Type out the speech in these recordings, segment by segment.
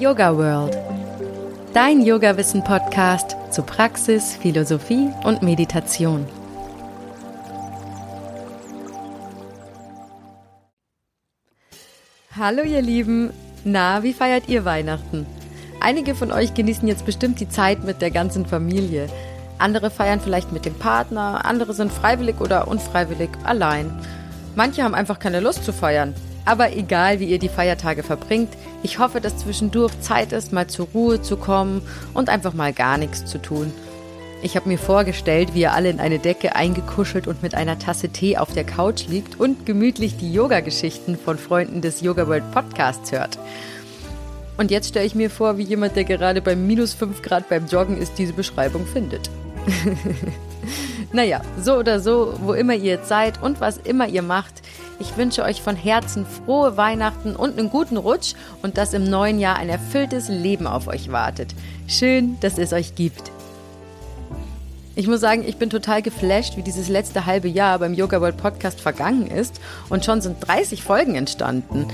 Yoga World. Dein Yoga-Wissen-Podcast zu Praxis, Philosophie und Meditation. Hallo ihr Lieben, na, wie feiert ihr Weihnachten? Einige von euch genießen jetzt bestimmt die Zeit mit der ganzen Familie. Andere feiern vielleicht mit dem Partner, andere sind freiwillig oder unfreiwillig allein. Manche haben einfach keine Lust zu feiern. Aber egal, wie ihr die Feiertage verbringt, ich hoffe, dass zwischendurch Zeit ist, mal zur Ruhe zu kommen und einfach mal gar nichts zu tun. Ich habe mir vorgestellt, wie ihr alle in eine Decke eingekuschelt und mit einer Tasse Tee auf der Couch liegt und gemütlich die Yoga-Geschichten von Freunden des Yoga World Podcasts hört. Und jetzt stelle ich mir vor, wie jemand, der gerade bei minus 5 Grad beim Joggen ist, diese Beschreibung findet. naja, so oder so, wo immer ihr jetzt seid und was immer ihr macht, ich wünsche euch von Herzen frohe Weihnachten und einen guten Rutsch und dass im neuen Jahr ein erfülltes Leben auf euch wartet. Schön, dass es euch gibt. Ich muss sagen, ich bin total geflasht, wie dieses letzte halbe Jahr beim Yoga World Podcast vergangen ist und schon sind 30 Folgen entstanden.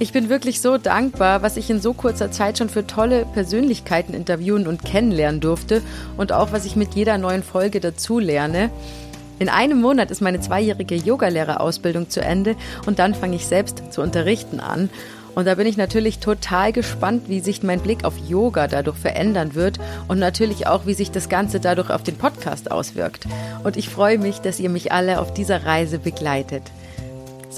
Ich bin wirklich so dankbar, was ich in so kurzer Zeit schon für tolle Persönlichkeiten interviewen und kennenlernen durfte und auch was ich mit jeder neuen Folge dazu lerne. In einem Monat ist meine zweijährige Yogalehrerausbildung zu Ende und dann fange ich selbst zu unterrichten an. Und da bin ich natürlich total gespannt, wie sich mein Blick auf Yoga dadurch verändern wird und natürlich auch, wie sich das Ganze dadurch auf den Podcast auswirkt. Und ich freue mich, dass ihr mich alle auf dieser Reise begleitet.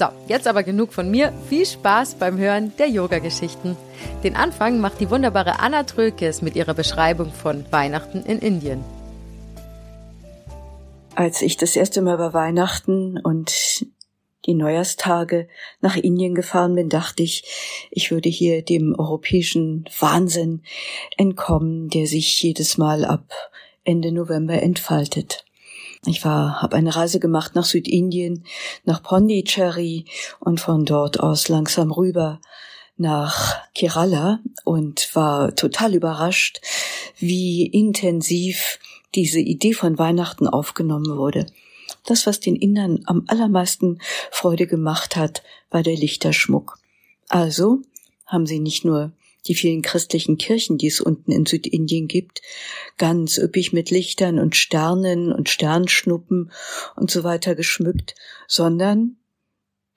So, jetzt aber genug von mir. Viel Spaß beim Hören der Yoga-Geschichten. Den Anfang macht die wunderbare Anna Trökes mit ihrer Beschreibung von Weihnachten in Indien. Als ich das erste Mal bei Weihnachten und die Neujahrstage nach Indien gefahren bin, dachte ich, ich würde hier dem europäischen Wahnsinn entkommen, der sich jedes Mal ab Ende November entfaltet. Ich war, habe eine Reise gemacht nach Südindien, nach Pondicherry und von dort aus langsam rüber nach Kerala und war total überrascht, wie intensiv diese Idee von Weihnachten aufgenommen wurde. Das, was den Indern am allermeisten Freude gemacht hat, war der Lichterschmuck. Also haben sie nicht nur die vielen christlichen Kirchen, die es unten in Südindien gibt, ganz üppig mit Lichtern und Sternen und Sternschnuppen und so weiter geschmückt, sondern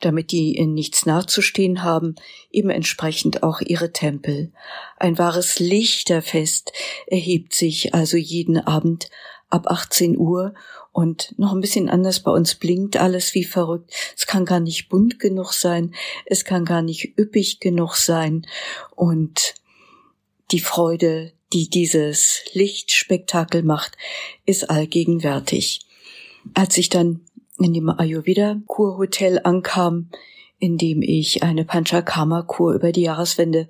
damit die in nichts nachzustehen haben, eben entsprechend auch ihre Tempel. Ein wahres Lichterfest erhebt sich also jeden Abend ab 18 Uhr und noch ein bisschen anders bei uns blinkt alles wie verrückt. Es kann gar nicht bunt genug sein, es kann gar nicht üppig genug sein und die Freude, die dieses Lichtspektakel macht, ist allgegenwärtig. Als ich dann in dem Ayurveda-Kurhotel ankam, in dem ich eine Panchakarma-Kur über die Jahreswende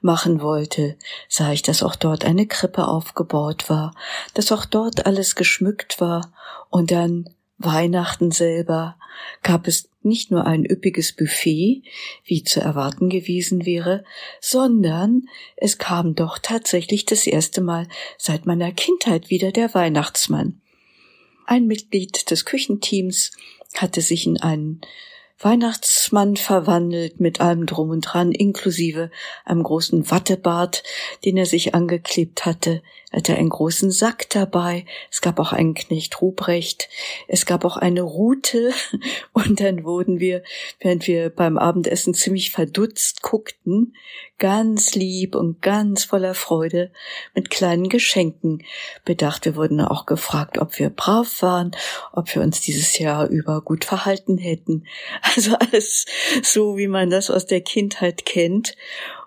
machen wollte, sah ich, dass auch dort eine Krippe aufgebaut war, dass auch dort alles geschmückt war und dann Weihnachten selber gab es nicht nur ein üppiges Buffet, wie zu erwarten gewesen wäre, sondern es kam doch tatsächlich das erste Mal seit meiner Kindheit wieder der Weihnachtsmann. Ein Mitglied des Küchenteams hatte sich in einen Weihnachtsmann verwandelt mit allem drum und dran, inklusive einem großen Wattebart, den er sich angeklebt hatte. Er hatte einen großen Sack dabei. Es gab auch einen Knecht Ruprecht. Es gab auch eine Rute. Und dann wurden wir, während wir beim Abendessen ziemlich verdutzt guckten, ganz lieb und ganz voller Freude mit kleinen Geschenken bedacht. Wir wurden auch gefragt, ob wir brav waren, ob wir uns dieses Jahr über gut verhalten hätten. Also alles so, wie man das aus der Kindheit kennt.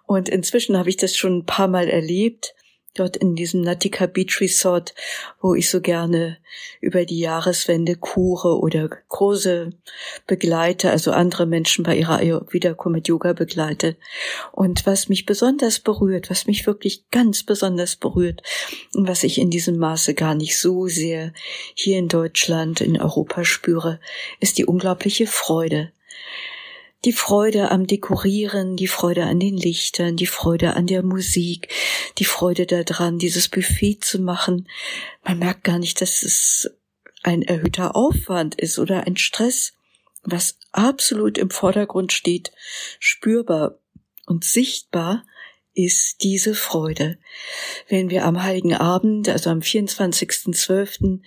Und inzwischen habe ich das schon ein paar Mal erlebt dort in diesem Natika Beach Resort, wo ich so gerne über die Jahreswende kure oder Kurse begleite, also andere Menschen bei ihrer Wiederkunft mit Yoga begleite. Und was mich besonders berührt, was mich wirklich ganz besonders berührt und was ich in diesem Maße gar nicht so sehr hier in Deutschland, in Europa spüre, ist die unglaubliche Freude die Freude am Dekorieren, die Freude an den Lichtern, die Freude an der Musik, die Freude daran, dieses Buffet zu machen. Man merkt gar nicht, dass es ein erhöhter Aufwand ist oder ein Stress, was absolut im Vordergrund steht, spürbar und sichtbar ist diese Freude. Wenn wir am Heiligen Abend, also am 24.12.,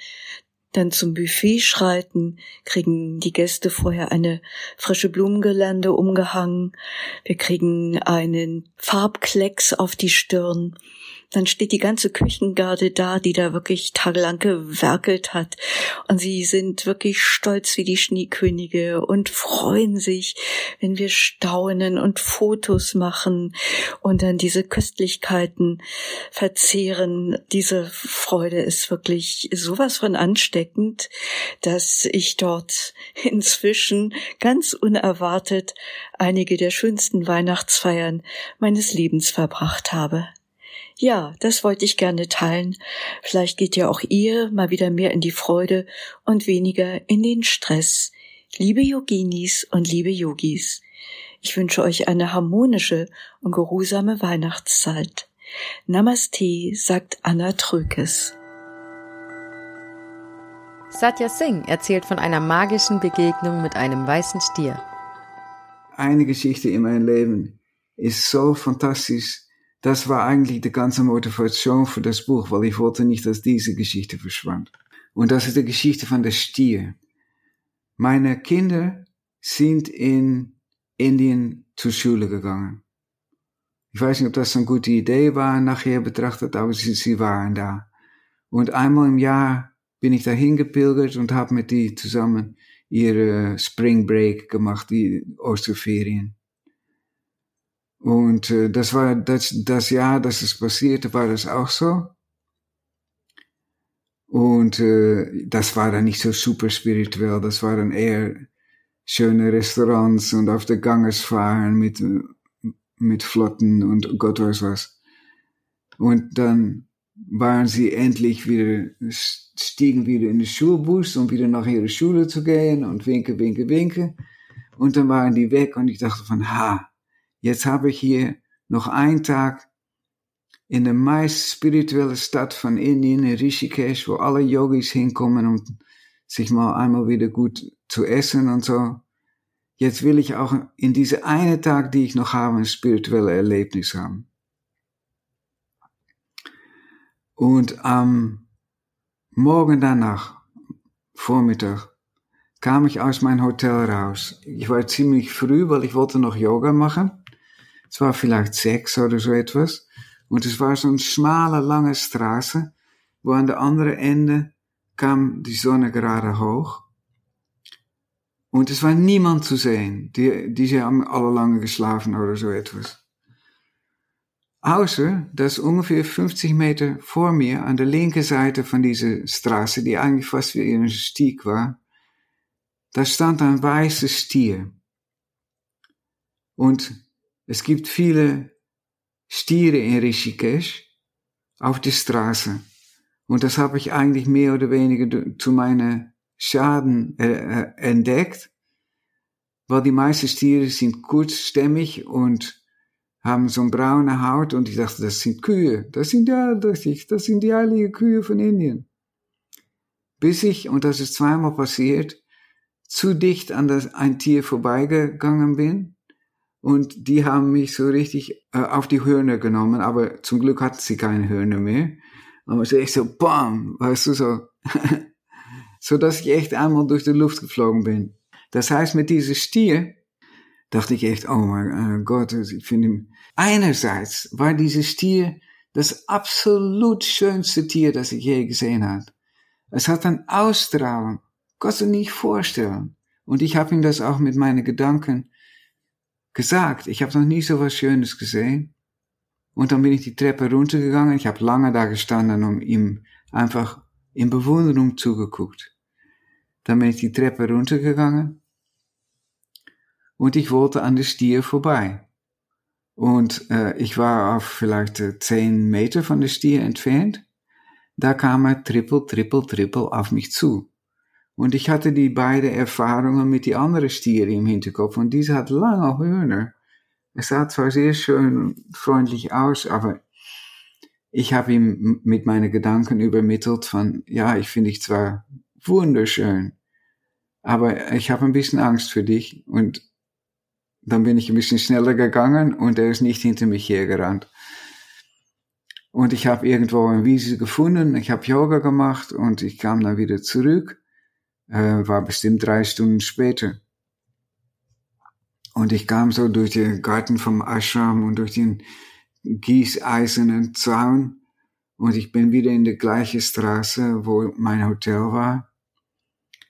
dann zum Buffet schreiten, kriegen die Gäste vorher eine frische Blumengirlande umgehangen, wir kriegen einen Farbklecks auf die Stirn, dann steht die ganze Küchengarde da, die da wirklich tagelang gewerkelt hat. Und sie sind wirklich stolz wie die Schneekönige und freuen sich, wenn wir staunen und Fotos machen und dann diese Köstlichkeiten verzehren. Diese Freude ist wirklich sowas von ansteckend, dass ich dort inzwischen ganz unerwartet einige der schönsten Weihnachtsfeiern meines Lebens verbracht habe. Ja, das wollte ich gerne teilen. Vielleicht geht ja auch ihr mal wieder mehr in die Freude und weniger in den Stress. Liebe Yoginis und liebe Yogis, ich wünsche euch eine harmonische und geruhsame Weihnachtszeit. Namaste, sagt Anna Trökes. Satya Singh erzählt von einer magischen Begegnung mit einem weißen Stier. Eine Geschichte in meinem Leben ist so fantastisch das war eigentlich die ganze Motivation für das Buch, weil ich wollte nicht, dass diese Geschichte verschwand. Und das ist die Geschichte von der Stier. Meine Kinder sind in Indien zur Schule gegangen. Ich weiß nicht, ob das eine gute Idee war, nachher betrachtet, aber sie, sie waren da. Und einmal im Jahr bin ich dahin gepilgert und habe mit die zusammen ihre Spring Break gemacht, die Osterferien. Und äh, das war das, das Jahr, dass es passierte, war das auch so. Und äh, das war dann nicht so super spirituell, das waren eher schöne Restaurants und auf der Ganges fahren mit, mit Flotten und Gott weiß was. Und dann waren sie endlich wieder, stiegen wieder in den Schulbus, um wieder nach ihrer Schule zu gehen und winke, winke, winke. Und dann waren die weg und ich dachte von, ha, Jetzt habe ich hier noch einen Tag in der meist spirituelle Stadt von Indien, in Rishikesh, wo alle Yogis hinkommen, um sich mal einmal wieder gut zu essen und so. Jetzt will ich auch in diese eine Tag, die ich noch habe, ein spirituelles Erlebnis haben. Und am Morgen danach, Vormittag, kam ich aus meinem Hotel raus. Ich war ziemlich früh, weil ich wollte noch Yoga machen. Es war vielleicht sechs oder so etwas. Und es war so eine schmale, lange Straße, wo an der anderen Ende kam die Sonne gerade hoch. Und es war niemand zu sehen. Die, die haben alle lange geschlafen oder so etwas. Außer, dass ungefähr 50 Meter vor mir an der linken Seite von dieser Straße, die eigentlich fast wie ein Stieg war, da stand ein weißer Stier. Und es gibt viele Stiere in Rishikesh auf der Straße. Und das habe ich eigentlich mehr oder weniger zu meiner Schaden äh, äh, entdeckt, weil die meisten Stiere sind kurzstämmig und haben so eine braune Haut und ich dachte, das sind Kühe. Das sind ja, das, ich, das sind die heiligen Kühe von Indien. Bis ich, und das ist zweimal passiert, zu dicht an das, ein Tier vorbeigegangen bin und die haben mich so richtig äh, auf die Hörner genommen, aber zum Glück hatten sie keine Hörner mehr. Aber so echt so, bam, weißt du, so. so dass ich echt einmal durch die Luft geflogen bin. Das heißt, mit diesem Stier dachte ich echt, oh mein äh, Gott, ich finde, einerseits war dieses Stier das absolut schönste Tier, das ich je gesehen habe. Es hat ein Ausstrahlung, kannst du nicht vorstellen. Und ich habe ihm das auch mit meinen Gedanken gesagt, ich habe noch nie so was Schönes gesehen. Und dann bin ich die Treppe runtergegangen. Ich habe lange da gestanden und ihm einfach in Bewunderung zugeguckt. Dann bin ich die Treppe runtergegangen und ich wollte an der Stier vorbei. Und äh, ich war auf vielleicht äh, zehn Meter von der Stier entfernt. Da kam er trippel, trippel, trippel auf mich zu. Und ich hatte die beiden Erfahrungen mit die anderen Stiere im Hinterkopf und diese hat lange Hörner. Es sah zwar sehr schön freundlich aus, aber ich habe ihm mit meinen Gedanken übermittelt von, ja, ich finde dich zwar wunderschön, aber ich habe ein bisschen Angst für dich und dann bin ich ein bisschen schneller gegangen und er ist nicht hinter mich hergerannt. Und ich habe irgendwo ein Wiese gefunden, ich habe Yoga gemacht und ich kam dann wieder zurück. Äh, war bestimmt drei Stunden später. Und ich kam so durch den Garten vom Ashram und durch den gießeisernen Zaun und ich bin wieder in der gleichen Straße, wo mein Hotel war.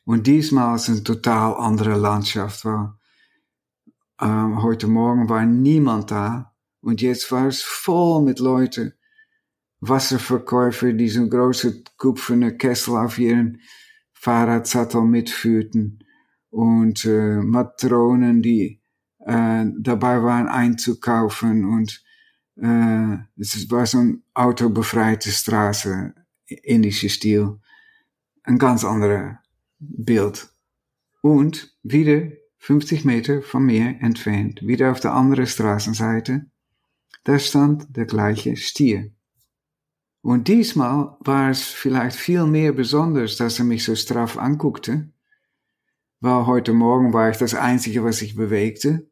Und diesmal ist eine total andere Landschaft war. Ähm, heute Morgen war niemand da und jetzt war es voll mit Leuten. Wasserverkäufer, die so große kupferne Kessel auf ihren Fahrradsattel mitführten und äh, Matronen, die äh, dabei waren einzukaufen und äh, es war so ein autobefreite Straße, indische Stil. Ein ganz anderer Bild. Und wieder 50 Meter von mir entfernt, wieder auf der anderen Straßenseite, da stand der gleiche Stier. Und diesmal war es vielleicht viel mehr besonders, dass er mich so straff anguckte, weil heute Morgen war ich das Einzige, was sich bewegte.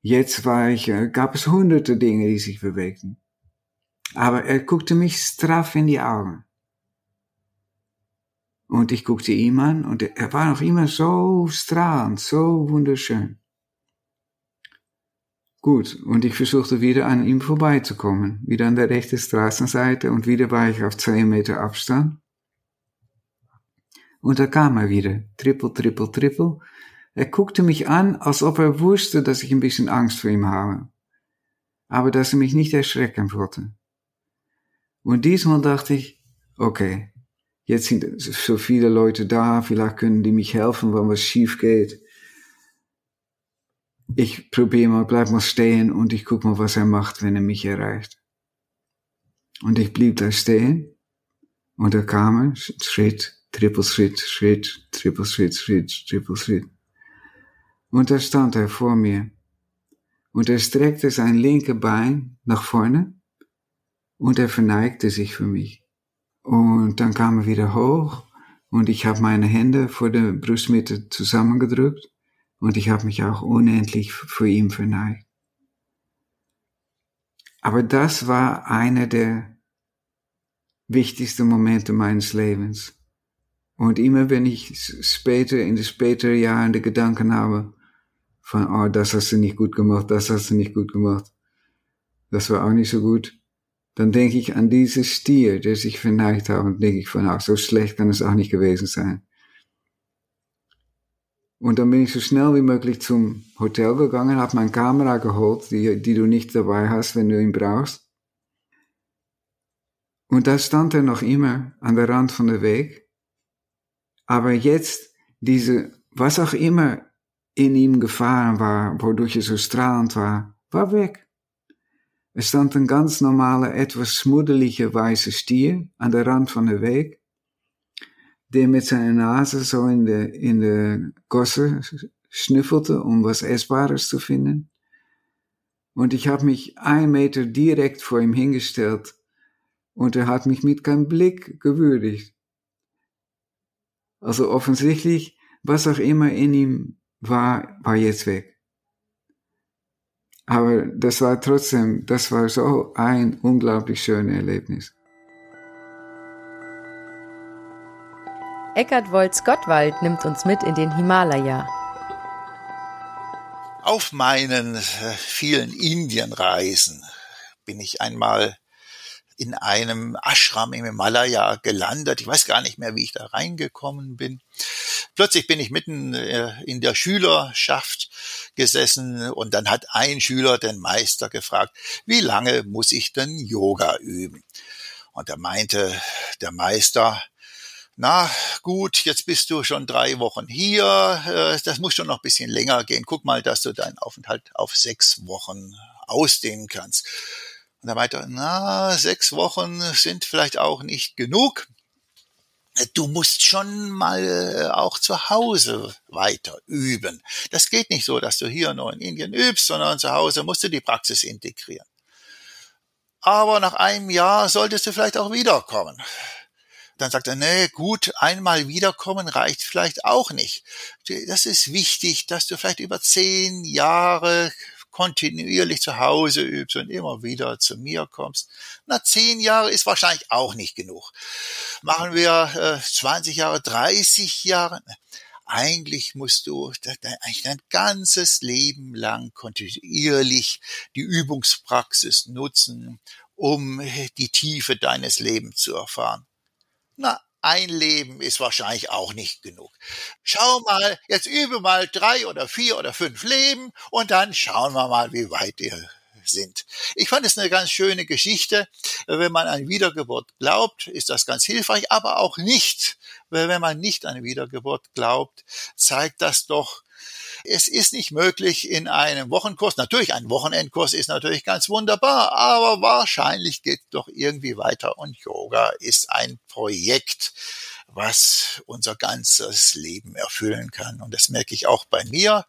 Jetzt war ich, gab es hunderte Dinge, die sich bewegten. Aber er guckte mich straff in die Augen. Und ich guckte ihm an und er war noch immer so strahlend, so wunderschön. Gut, und ich versuchte wieder an ihm vorbeizukommen, wieder an der rechten Straßenseite und wieder war ich auf zwei Meter Abstand. Und da kam er wieder, trippel, trippel, trippel. Er guckte mich an, als ob er wusste, dass ich ein bisschen Angst vor ihm habe, aber dass er mich nicht erschrecken wollte. Und diesmal dachte ich, okay, jetzt sind so viele Leute da, vielleicht können die mich helfen, wenn was schief geht. Ich probiere mal, bleib mal stehen und ich guck mal, was er macht, wenn er mich erreicht. Und ich blieb da stehen und da kam er, Schritt, Trippelschritt, Schritt, Trippelschritt, Schritt, Trippelschritt. Und da stand er vor mir. Und er streckte sein linke Bein nach vorne und er verneigte sich für mich. Und dann kam er wieder hoch und ich habe meine Hände vor der Brustmitte zusammengedrückt und ich habe mich auch unendlich vor ihm verneigt. Aber das war einer der wichtigsten Momente meines Lebens. Und immer wenn ich später, in den späteren Jahren die Gedanken habe, von, oh, das hast du nicht gut gemacht, das hast du nicht gut gemacht, das war auch nicht so gut, dann denke ich an diese Stier, der sich verneigt hat und denke ich von, ach, so schlecht kann es auch nicht gewesen sein. Und dann bin ich so schnell wie möglich zum Hotel gegangen, habe meine Kamera geholt, die, die du nicht dabei hast, wenn du ihn brauchst. Und da stand er noch immer an der Rand von der Weg. Aber jetzt diese, was auch immer in ihm gefahren war, wodurch er so strahlend war, war weg. Es stand ein ganz normaler, etwas schmuddeliger weißer Stier an der Rand von der Weg, der mit seiner Nase so in der, in der Gosse schnüffelte, um was Essbares zu finden. Und ich habe mich ein Meter direkt vor ihm hingestellt und er hat mich mit keinem Blick gewürdigt. Also offensichtlich, was auch immer in ihm war, war jetzt weg. Aber das war trotzdem, das war so ein unglaublich schönes Erlebnis. Eckhard Wolz-Gottwald nimmt uns mit in den Himalaya. Auf meinen äh, vielen Indienreisen bin ich einmal in einem Ashram im Himalaya gelandet. Ich weiß gar nicht mehr, wie ich da reingekommen bin. Plötzlich bin ich mitten äh, in der Schülerschaft gesessen und dann hat ein Schüler den Meister gefragt, wie lange muss ich denn Yoga üben? Und er meinte der Meister, na gut, jetzt bist du schon drei Wochen hier, äh, das muss schon noch ein bisschen länger gehen. Guck mal, dass du deinen Aufenthalt auf sechs Wochen ausdehnen kannst. Und er meinte, na, sechs Wochen sind vielleicht auch nicht genug. Du musst schon mal äh, auch zu Hause weiter üben. Das geht nicht so, dass du hier nur in Indien übst, sondern zu Hause musst du die Praxis integrieren. Aber nach einem Jahr solltest du vielleicht auch wiederkommen. Dann sagt er, nee, gut, einmal wiederkommen reicht vielleicht auch nicht. Das ist wichtig, dass du vielleicht über zehn Jahre kontinuierlich zu Hause übst und immer wieder zu mir kommst. Na, zehn Jahre ist wahrscheinlich auch nicht genug. Machen wir äh, 20 Jahre, 30 Jahre. Eigentlich musst du eigentlich dein ganzes Leben lang kontinuierlich die Übungspraxis nutzen, um die Tiefe deines Lebens zu erfahren. Na, ein Leben ist wahrscheinlich auch nicht genug. Schau mal, jetzt übe mal drei oder vier oder fünf Leben und dann schauen wir mal, wie weit ihr sind. Ich fand es eine ganz schöne Geschichte. Wenn man an Wiedergeburt glaubt, ist das ganz hilfreich, aber auch nicht. Wenn man nicht an Wiedergeburt glaubt, zeigt das doch, es ist nicht möglich in einem Wochenkurs. Natürlich, ein Wochenendkurs ist natürlich ganz wunderbar, aber wahrscheinlich geht doch irgendwie weiter und Yoga ist ein Projekt, was unser ganzes Leben erfüllen kann. Und das merke ich auch bei mir,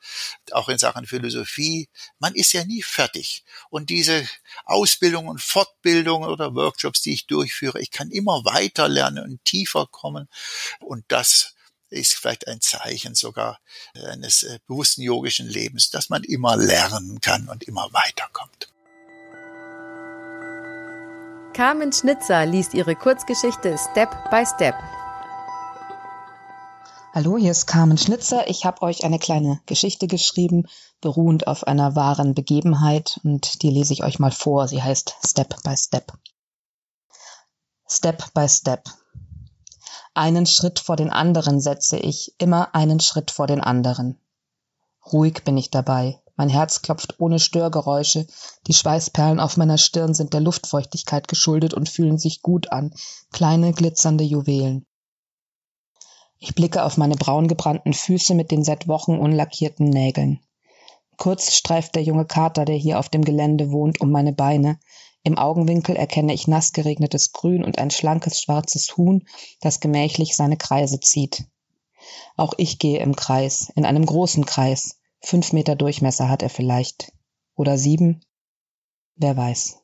auch in Sachen Philosophie. Man ist ja nie fertig. Und diese Ausbildungen und Fortbildungen oder Workshops, die ich durchführe, ich kann immer weiter lernen und tiefer kommen. Und das ist vielleicht ein Zeichen sogar eines äh, bewussten yogischen Lebens, dass man immer lernen kann und immer weiterkommt. Carmen Schnitzer liest ihre Kurzgeschichte Step by Step. Hallo, hier ist Carmen Schnitzer. Ich habe euch eine kleine Geschichte geschrieben, beruhend auf einer wahren Begebenheit und die lese ich euch mal vor. Sie heißt Step by Step. Step by Step. Einen Schritt vor den anderen setze ich, immer einen Schritt vor den anderen. Ruhig bin ich dabei. Mein Herz klopft ohne Störgeräusche. Die Schweißperlen auf meiner Stirn sind der Luftfeuchtigkeit geschuldet und fühlen sich gut an. Kleine glitzernde Juwelen. Ich blicke auf meine braungebrannten Füße mit den seit Wochen unlackierten Nägeln. Kurz streift der junge Kater, der hier auf dem Gelände wohnt, um meine Beine. Im Augenwinkel erkenne ich nass geregnetes Grün und ein schlankes schwarzes Huhn, das gemächlich seine Kreise zieht. Auch ich gehe im Kreis, in einem großen Kreis. Fünf Meter Durchmesser hat er vielleicht. Oder sieben? Wer weiß.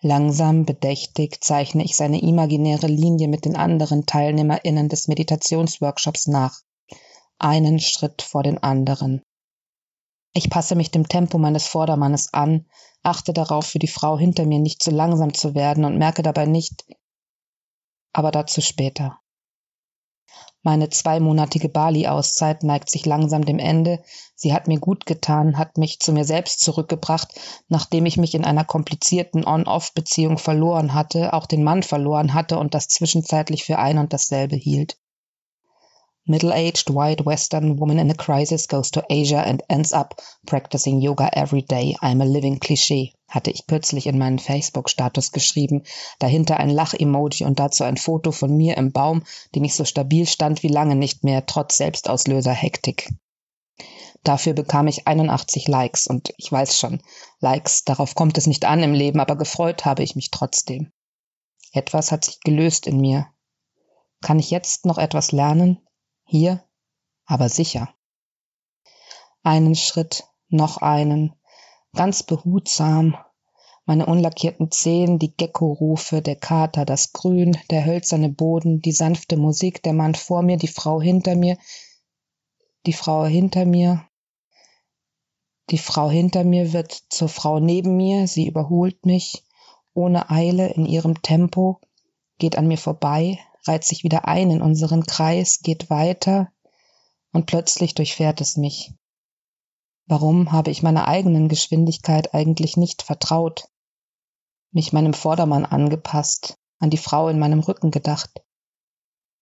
Langsam, bedächtig zeichne ich seine imaginäre Linie mit den anderen TeilnehmerInnen des Meditationsworkshops nach. Einen Schritt vor den anderen. Ich passe mich dem Tempo meines Vordermannes an, achte darauf, für die Frau hinter mir nicht zu langsam zu werden und merke dabei nicht, aber dazu später. Meine zweimonatige Bali-Auszeit neigt sich langsam dem Ende. Sie hat mir gut getan, hat mich zu mir selbst zurückgebracht, nachdem ich mich in einer komplizierten On-Off-Beziehung verloren hatte, auch den Mann verloren hatte und das zwischenzeitlich für ein und dasselbe hielt. Middle-aged white Western woman in a crisis goes to Asia and ends up practicing yoga every day. I'm a living cliché, hatte ich kürzlich in meinen Facebook-Status geschrieben. Dahinter ein Lach-Emoji und dazu ein Foto von mir im Baum, den ich so stabil stand wie lange nicht mehr, trotz Selbstauslöser-Hektik. Dafür bekam ich 81 Likes und ich weiß schon, Likes, darauf kommt es nicht an im Leben, aber gefreut habe ich mich trotzdem. Etwas hat sich gelöst in mir. Kann ich jetzt noch etwas lernen? Hier, aber sicher. Einen Schritt, noch einen, ganz behutsam, meine unlackierten Zehen, die Gecko-Rufe, der Kater, das Grün, der hölzerne Boden, die sanfte Musik, der Mann vor mir, die Frau hinter mir, die Frau hinter mir. Die Frau hinter mir wird zur Frau neben mir, sie überholt mich, ohne Eile in ihrem Tempo, geht an mir vorbei, reiht sich wieder ein in unseren Kreis, geht weiter, und plötzlich durchfährt es mich. Warum habe ich meiner eigenen Geschwindigkeit eigentlich nicht vertraut, mich meinem Vordermann angepasst, an die Frau in meinem Rücken gedacht?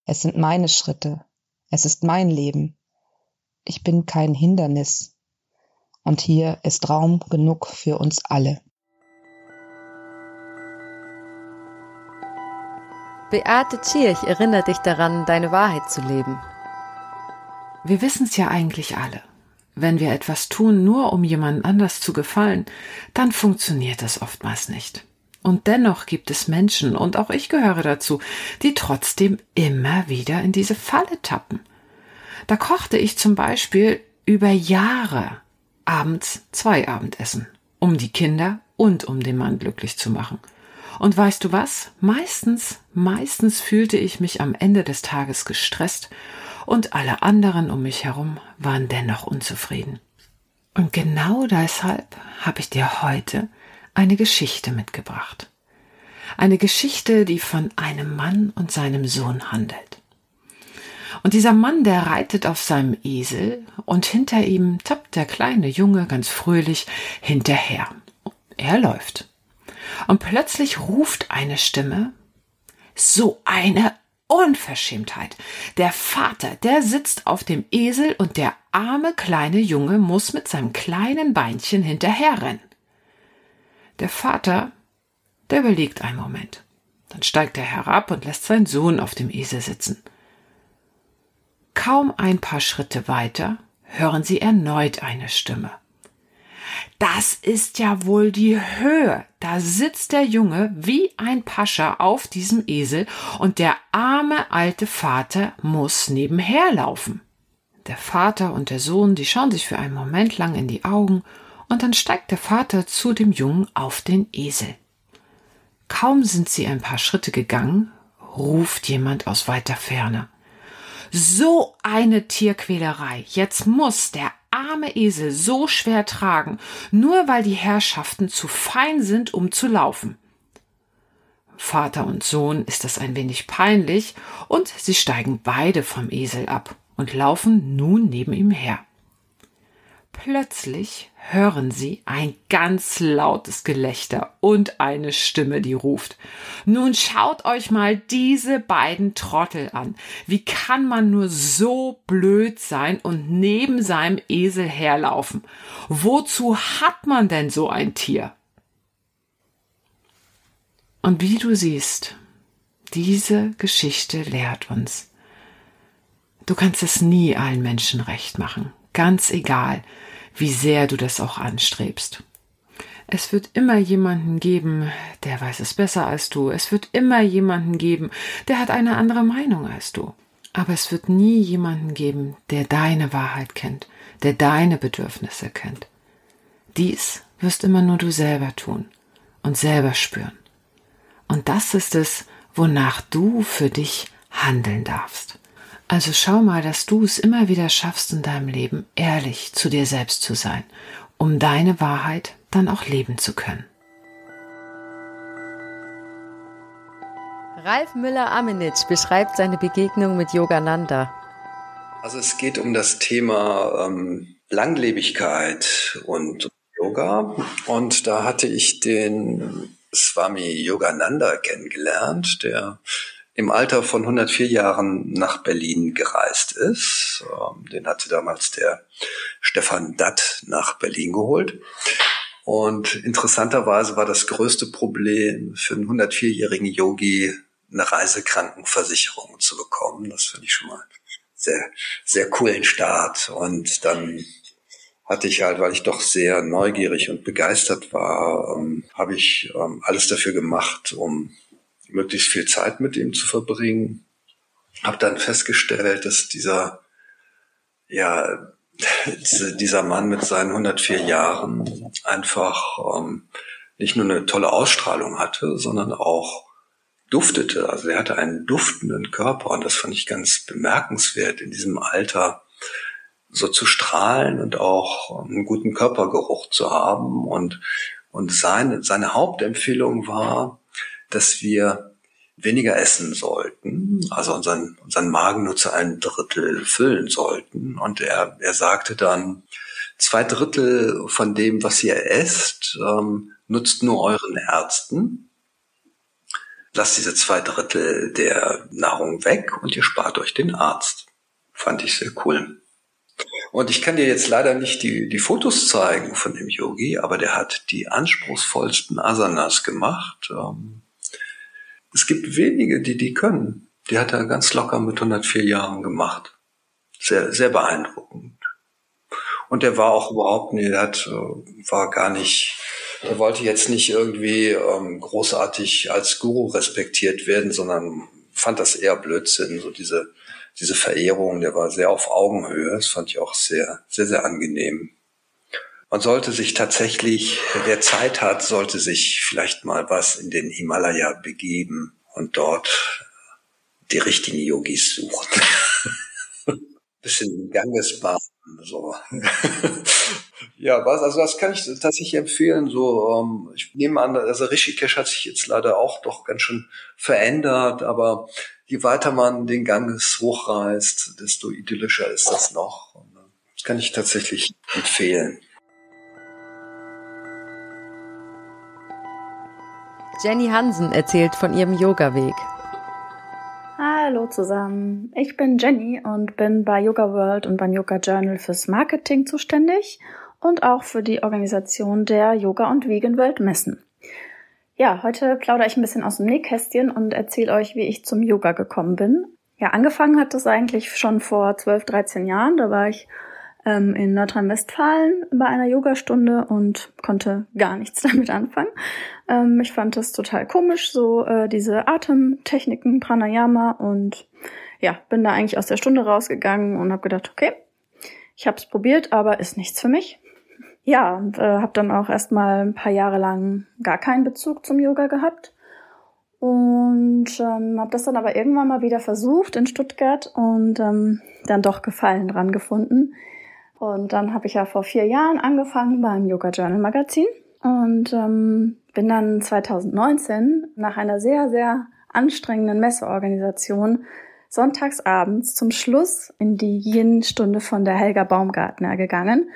Es sind meine Schritte, es ist mein Leben. Ich bin kein Hindernis. Und hier ist Raum genug für uns alle. Beate Tschirch erinnert dich daran, deine Wahrheit zu leben. Wir wissen es ja eigentlich alle. Wenn wir etwas tun, nur um jemand anders zu gefallen, dann funktioniert das oftmals nicht. Und dennoch gibt es Menschen, und auch ich gehöre dazu, die trotzdem immer wieder in diese Falle tappen. Da kochte ich zum Beispiel über Jahre abends zwei Abendessen, um die Kinder und um den Mann glücklich zu machen. Und weißt du was? Meistens, meistens fühlte ich mich am Ende des Tages gestresst und alle anderen um mich herum waren dennoch unzufrieden. Und genau deshalb habe ich dir heute eine Geschichte mitgebracht. Eine Geschichte, die von einem Mann und seinem Sohn handelt. Und dieser Mann, der reitet auf seinem Esel und hinter ihm tappt der kleine Junge ganz fröhlich hinterher. Er läuft. Und plötzlich ruft eine Stimme, so eine Unverschämtheit. Der Vater, der sitzt auf dem Esel und der arme kleine Junge muss mit seinem kleinen Beinchen hinterherrennen. Der Vater, der überlegt einen Moment. Dann steigt er herab und lässt seinen Sohn auf dem Esel sitzen. Kaum ein paar Schritte weiter hören sie erneut eine Stimme. Das ist ja wohl die Höhe. Da sitzt der Junge wie ein Pascha auf diesem Esel und der arme alte Vater muss nebenher laufen. Der Vater und der Sohn, die schauen sich für einen Moment lang in die Augen und dann steigt der Vater zu dem Jungen auf den Esel. Kaum sind sie ein paar Schritte gegangen, ruft jemand aus weiter Ferne. So eine Tierquälerei. Jetzt muss der arme Esel so schwer tragen, nur weil die Herrschaften zu fein sind, um zu laufen. Vater und Sohn ist das ein wenig peinlich, und sie steigen beide vom Esel ab und laufen nun neben ihm her. Plötzlich hören sie ein ganz lautes Gelächter und eine Stimme, die ruft. Nun schaut euch mal diese beiden Trottel an. Wie kann man nur so blöd sein und neben seinem Esel herlaufen? Wozu hat man denn so ein Tier? Und wie du siehst, diese Geschichte lehrt uns, du kannst es nie allen Menschen recht machen, ganz egal, wie sehr du das auch anstrebst. Es wird immer jemanden geben, der weiß es besser als du. Es wird immer jemanden geben, der hat eine andere Meinung als du. Aber es wird nie jemanden geben, der deine Wahrheit kennt, der deine Bedürfnisse kennt. Dies wirst immer nur du selber tun und selber spüren. Und das ist es, wonach du für dich handeln darfst. Also schau mal, dass du es immer wieder schaffst in deinem Leben, ehrlich zu dir selbst zu sein, um deine Wahrheit dann auch leben zu können. Ralf Müller-Amenitsch beschreibt seine Begegnung mit Yogananda. Also es geht um das Thema ähm, Langlebigkeit und Yoga. Und da hatte ich den Swami Yogananda kennengelernt, der im Alter von 104 Jahren nach Berlin gereist ist. Ähm, den hatte damals der Stefan Datt nach Berlin geholt. Und interessanterweise war das größte Problem für einen 104-jährigen Yogi eine Reisekrankenversicherung zu bekommen. Das finde ich schon mal sehr, sehr coolen Start. Und dann hatte ich halt, weil ich doch sehr neugierig und begeistert war, ähm, habe ich ähm, alles dafür gemacht, um möglichst viel Zeit mit ihm zu verbringen. Habe dann festgestellt, dass dieser, ja, dieser Mann mit seinen 104 Jahren einfach ähm, nicht nur eine tolle Ausstrahlung hatte, sondern auch duftete. Also er hatte einen duftenden Körper und das fand ich ganz bemerkenswert in diesem Alter so zu strahlen und auch einen guten Körpergeruch zu haben und und seine seine Hauptempfehlung war, dass wir weniger essen sollten, also unseren, unseren Magen nur zu einem Drittel füllen sollten. Und er, er sagte dann, zwei Drittel von dem, was ihr esst, ähm, nutzt nur euren Ärzten. Lasst diese zwei Drittel der Nahrung weg und ihr spart euch den Arzt. Fand ich sehr cool. Und ich kann dir jetzt leider nicht die, die Fotos zeigen von dem Yogi, aber der hat die anspruchsvollsten Asanas gemacht. Ähm, es gibt wenige, die die können. Die hat er ganz locker mit 104 Jahren gemacht. Sehr, sehr beeindruckend. Und er war auch überhaupt nicht, er hat, äh, war gar nicht, er wollte jetzt nicht irgendwie ähm, großartig als Guru respektiert werden, sondern fand das eher Blödsinn, so diese, diese Verehrung, der war sehr auf Augenhöhe. Das fand ich auch sehr, sehr, sehr angenehm. Man sollte sich tatsächlich, wer Zeit hat, sollte sich vielleicht mal was in den Himalaya begeben und dort die richtigen Yogis suchen. bisschen Gangesbahn, so. ja, was, also das kann ich tatsächlich empfehlen, so, ähm, ich nehme an, also Rishikesh hat sich jetzt leider auch doch ganz schön verändert, aber je weiter man den Ganges hochreist, desto idyllischer ist das noch. Das kann ich tatsächlich empfehlen. Jenny Hansen erzählt von ihrem Yoga-Weg. Hallo zusammen, ich bin Jenny und bin bei Yoga World und beim Yoga Journal fürs Marketing zuständig und auch für die Organisation der Yoga und Vegan World Messen. Ja, heute plaudere ich ein bisschen aus dem Nähkästchen und erzähle euch, wie ich zum Yoga gekommen bin. Ja, angefangen hat das eigentlich schon vor 12, 13 Jahren. Da war ich ähm, in Nordrhein-Westfalen bei einer Yogastunde und konnte gar nichts damit anfangen. Ähm, ich fand das total komisch, so äh, diese Atemtechniken, Pranayama und ja, bin da eigentlich aus der Stunde rausgegangen und habe gedacht, okay, ich habe es probiert, aber ist nichts für mich. Ja, und äh, habe dann auch erstmal ein paar Jahre lang gar keinen Bezug zum Yoga gehabt und ähm, habe das dann aber irgendwann mal wieder versucht in Stuttgart und ähm, dann doch Gefallen dran gefunden. Und dann habe ich ja vor vier Jahren angefangen beim Yoga Journal Magazin und ähm, bin dann 2019 nach einer sehr, sehr anstrengenden Messeorganisation sonntagsabends zum Schluss in die Yin-Stunde von der Helga Baumgartner gegangen.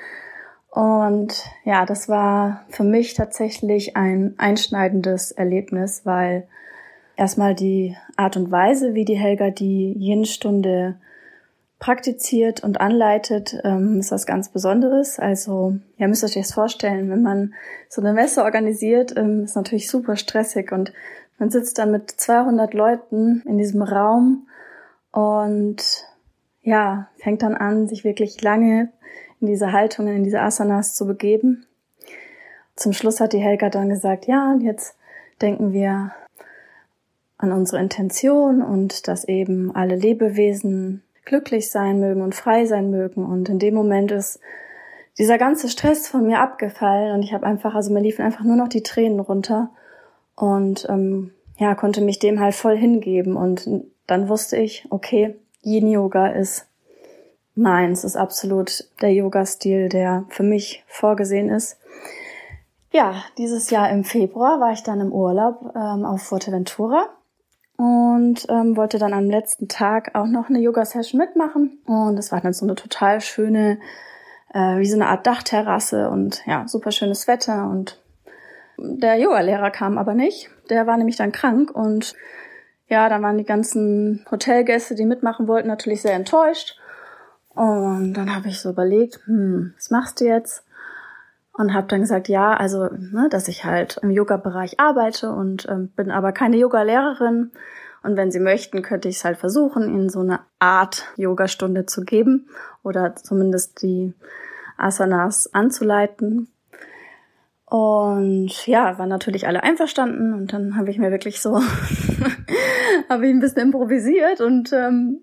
Und ja, das war für mich tatsächlich ein einschneidendes Erlebnis, weil erstmal die Art und Weise, wie die Helga die Yin-Stunde praktiziert und anleitet, ähm, ist was ganz Besonderes. Also, ja, müsst euch das vorstellen, wenn man so eine Messe organisiert, ähm, ist natürlich super stressig und man sitzt dann mit 200 Leuten in diesem Raum und ja, fängt dann an, sich wirklich lange in diese Haltungen, in diese Asanas zu begeben. Zum Schluss hat die Helga dann gesagt, ja, und jetzt denken wir an unsere Intention und dass eben alle Lebewesen glücklich sein mögen und frei sein mögen. Und in dem Moment ist dieser ganze Stress von mir abgefallen und ich habe einfach, also mir liefen einfach nur noch die Tränen runter und ähm, ja, konnte mich dem halt voll hingeben. Und dann wusste ich, okay, Yin Yoga ist meins, ist absolut der Yoga-Stil, der für mich vorgesehen ist. Ja, dieses Jahr im Februar war ich dann im Urlaub ähm, auf Fuerteventura und ähm, wollte dann am letzten Tag auch noch eine Yoga-Session mitmachen. Und es war dann so eine total schöne, äh, wie so eine Art Dachterrasse und ja, super schönes Wetter. Und der Yoga-Lehrer kam aber nicht. Der war nämlich dann krank und ja, dann waren die ganzen Hotelgäste, die mitmachen wollten, natürlich sehr enttäuscht. Und dann habe ich so überlegt, hm, was machst du jetzt? Und habe dann gesagt, ja, also, ne, dass ich halt im Yoga-Bereich arbeite und ähm, bin aber keine Yoga-Lehrerin. Und wenn Sie möchten, könnte ich es halt versuchen, Ihnen so eine Art Yogastunde zu geben oder zumindest die Asanas anzuleiten. Und ja, waren natürlich alle einverstanden und dann habe ich mir wirklich so, habe ich ein bisschen improvisiert und ähm,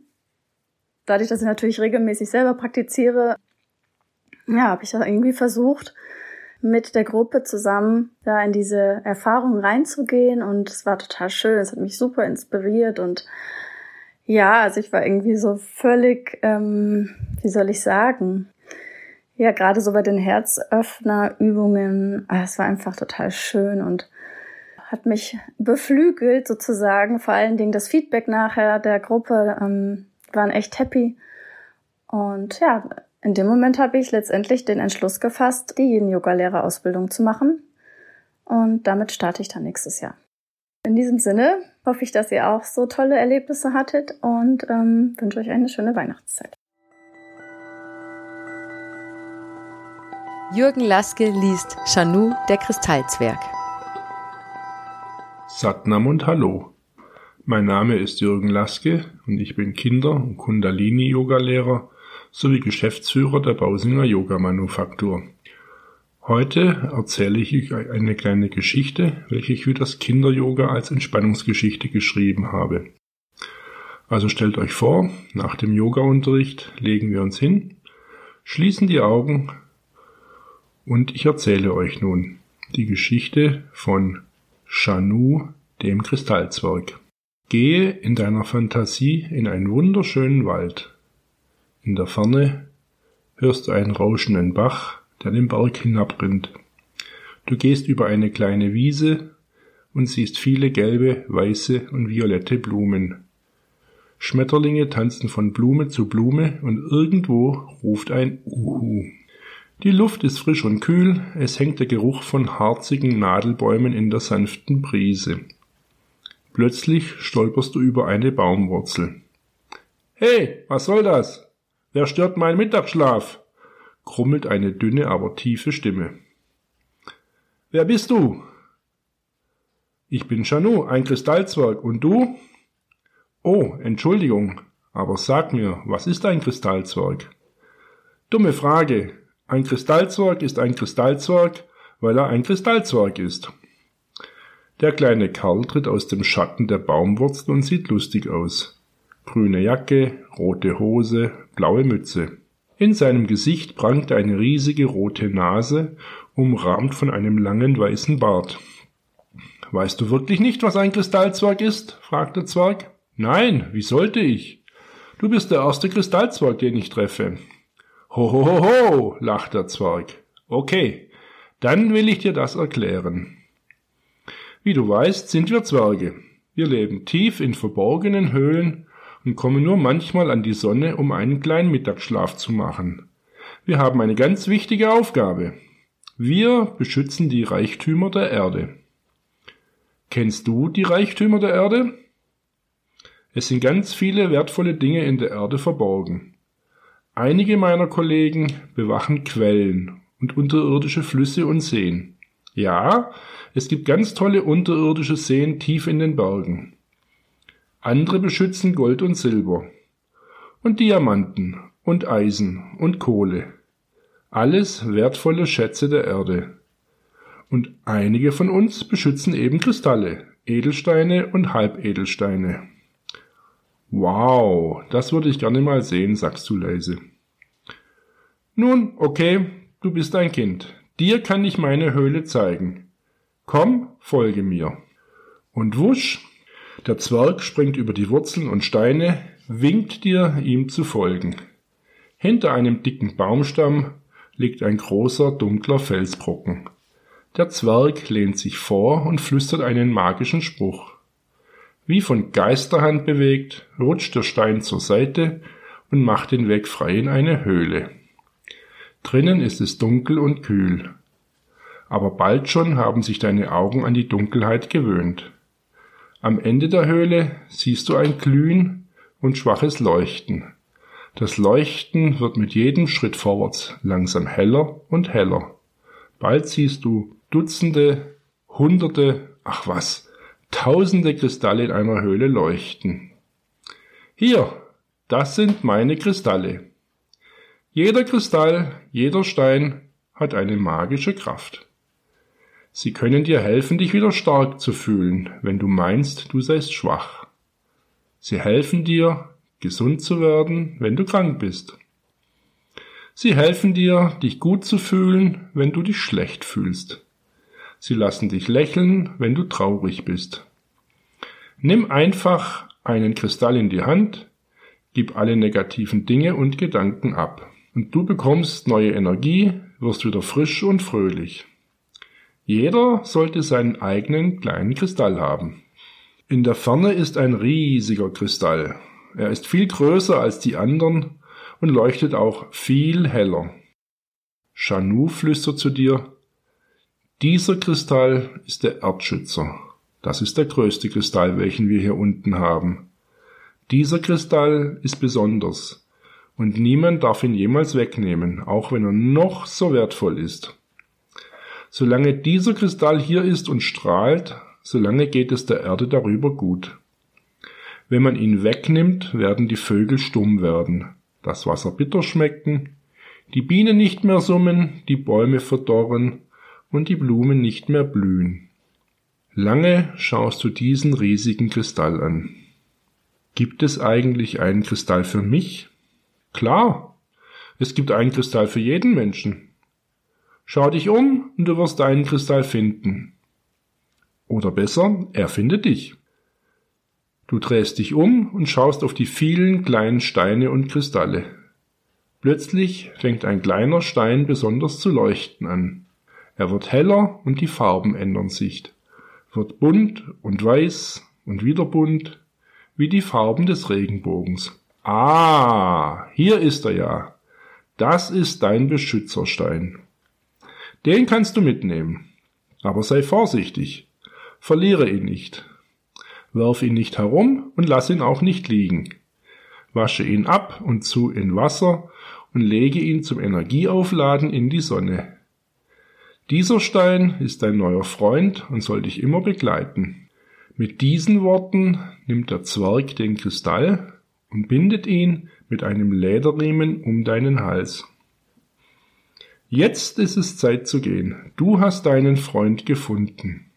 dadurch, dass ich natürlich regelmäßig selber praktiziere, ja, habe ich da irgendwie versucht, mit der Gruppe zusammen da in diese Erfahrung reinzugehen und es war total schön. Es hat mich super inspiriert und ja, also ich war irgendwie so völlig, ähm, wie soll ich sagen, ja, gerade so bei den Herzöffnerübungen, ah, es war einfach total schön und hat mich beflügelt sozusagen. Vor allen Dingen das Feedback nachher der Gruppe ähm, waren echt happy. Und ja, in dem Moment habe ich letztendlich den Entschluss gefasst, die Yin-Yoga-Lehrerausbildung zu machen. Und damit starte ich dann nächstes Jahr. In diesem Sinne hoffe ich, dass ihr auch so tolle Erlebnisse hattet und ähm, wünsche euch eine schöne Weihnachtszeit. Jürgen Laske liest Shanu, der Kristallzwerg. Satnam und Hallo. Mein Name ist Jürgen Laske und ich bin Kinder- und Kundalini-Yoga-Lehrer sowie Geschäftsführer der Bausinger Yoga Manufaktur. Heute erzähle ich euch eine kleine Geschichte, welche ich für das Kinder-Yoga als Entspannungsgeschichte geschrieben habe. Also stellt euch vor, nach dem Yoga-Unterricht legen wir uns hin, schließen die Augen und ich erzähle euch nun die Geschichte von Shanu, dem Kristallzwerg. Gehe in deiner Fantasie in einen wunderschönen Wald. In der Ferne hörst du einen rauschenden Bach, der den Berg hinabrinnt. Du gehst über eine kleine Wiese und siehst viele gelbe, weiße und violette Blumen. Schmetterlinge tanzen von Blume zu Blume und irgendwo ruft ein Uhu. Die Luft ist frisch und kühl, es hängt der Geruch von harzigen Nadelbäumen in der sanften Brise. Plötzlich stolperst du über eine Baumwurzel. Hey, was soll das? Wer stört meinen Mittagsschlaf? grummelt eine dünne, aber tiefe Stimme. Wer bist du? Ich bin Chanu, ein Kristallzwerg. Und du? Oh, Entschuldigung, aber sag mir, was ist ein Kristallzwerg? Dumme Frage. Ein Kristallzwerg ist ein Kristallzwerg, weil er ein Kristallzwerg ist. Der kleine Kerl tritt aus dem Schatten der Baumwurzel und sieht lustig aus. Grüne Jacke, rote Hose, blaue Mütze. In seinem Gesicht prangt eine riesige rote Nase, umrahmt von einem langen weißen Bart. Weißt du wirklich nicht, was ein Kristallzwerg ist? fragt der Zwerg. Nein, wie sollte ich? Du bist der erste Kristallzwerg, den ich treffe. Ho, ho, ho, ho, lacht der Zwerg. Okay, dann will ich dir das erklären. Wie du weißt, sind wir Zwerge. Wir leben tief in verborgenen Höhlen und kommen nur manchmal an die Sonne, um einen kleinen Mittagsschlaf zu machen. Wir haben eine ganz wichtige Aufgabe. Wir beschützen die Reichtümer der Erde. Kennst du die Reichtümer der Erde? Es sind ganz viele wertvolle Dinge in der Erde verborgen. Einige meiner Kollegen bewachen Quellen und unterirdische Flüsse und Seen. Ja, es gibt ganz tolle unterirdische Seen tief in den Bergen. Andere beschützen Gold und Silber und Diamanten und Eisen und Kohle. Alles wertvolle Schätze der Erde. Und einige von uns beschützen eben Kristalle, Edelsteine und Halbedelsteine. Wow, das würde ich gerne mal sehen, sagst du leise. Nun, okay, du bist ein Kind. Dir kann ich meine Höhle zeigen. Komm, folge mir. Und wusch, der Zwerg springt über die Wurzeln und Steine, winkt dir, ihm zu folgen. Hinter einem dicken Baumstamm liegt ein großer, dunkler Felsbrocken. Der Zwerg lehnt sich vor und flüstert einen magischen Spruch. Wie von Geisterhand bewegt, rutscht der Stein zur Seite und macht den Weg frei in eine Höhle. Drinnen ist es dunkel und kühl. Aber bald schon haben sich deine Augen an die Dunkelheit gewöhnt. Am Ende der Höhle siehst du ein Glühen und schwaches Leuchten. Das Leuchten wird mit jedem Schritt vorwärts langsam heller und heller. Bald siehst du Dutzende, Hunderte, ach was, Tausende Kristalle in einer Höhle leuchten. Hier, das sind meine Kristalle. Jeder Kristall, jeder Stein hat eine magische Kraft. Sie können dir helfen, dich wieder stark zu fühlen, wenn du meinst, du seist schwach. Sie helfen dir, gesund zu werden, wenn du krank bist. Sie helfen dir, dich gut zu fühlen, wenn du dich schlecht fühlst. Sie lassen dich lächeln, wenn du traurig bist. Nimm einfach einen Kristall in die Hand, gib alle negativen Dinge und Gedanken ab. Und du bekommst neue Energie, wirst wieder frisch und fröhlich. Jeder sollte seinen eigenen kleinen Kristall haben. In der Ferne ist ein riesiger Kristall. Er ist viel größer als die anderen und leuchtet auch viel heller. Shanu flüstert zu dir, dieser Kristall ist der Erdschützer. Das ist der größte Kristall, welchen wir hier unten haben. Dieser Kristall ist besonders und niemand darf ihn jemals wegnehmen, auch wenn er noch so wertvoll ist. Solange dieser Kristall hier ist und strahlt, solange geht es der Erde darüber gut. Wenn man ihn wegnimmt, werden die Vögel stumm werden, das Wasser bitter schmecken, die Bienen nicht mehr summen, die Bäume verdorren und die Blumen nicht mehr blühen. Lange schaust du diesen riesigen Kristall an. Gibt es eigentlich einen Kristall für mich? Klar, es gibt einen Kristall für jeden Menschen. Schau dich um und du wirst einen Kristall finden. Oder besser, er findet dich. Du drehst dich um und schaust auf die vielen kleinen Steine und Kristalle. Plötzlich fängt ein kleiner Stein besonders zu leuchten an. Er wird heller und die Farben ändern sich, wird bunt und weiß und wieder bunt, wie die Farben des Regenbogens. Ah, hier ist er ja. Das ist dein Beschützerstein. Den kannst du mitnehmen. Aber sei vorsichtig. Verliere ihn nicht. Werf ihn nicht herum und lass ihn auch nicht liegen. Wasche ihn ab und zu in Wasser und lege ihn zum Energieaufladen in die Sonne. Dieser Stein ist dein neuer Freund und soll dich immer begleiten. Mit diesen Worten nimmt der Zwerg den Kristall und bindet ihn mit einem Lederriemen um deinen Hals. Jetzt ist es Zeit zu gehen. Du hast deinen Freund gefunden.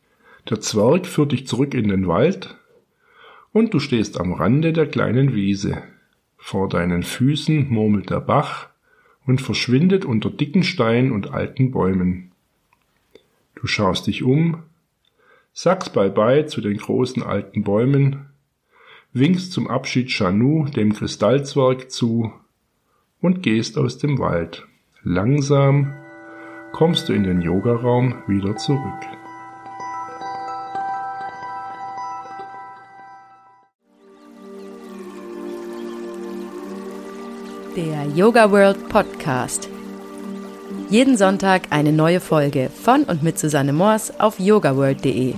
Der Zwerg führt dich zurück in den Wald und du stehst am Rande der kleinen Wiese. Vor deinen Füßen murmelt der Bach und verschwindet unter dicken Steinen und alten Bäumen. Du schaust dich um, sagst Bye-bye zu den großen alten Bäumen, winkst zum Abschied Chanu, dem Kristallzwerg, zu und gehst aus dem Wald. Langsam kommst du in den Yogaraum wieder zurück. Der Yoga World Podcast. Jeden Sonntag eine neue Folge von und mit Susanne Moors auf yogaworld.de.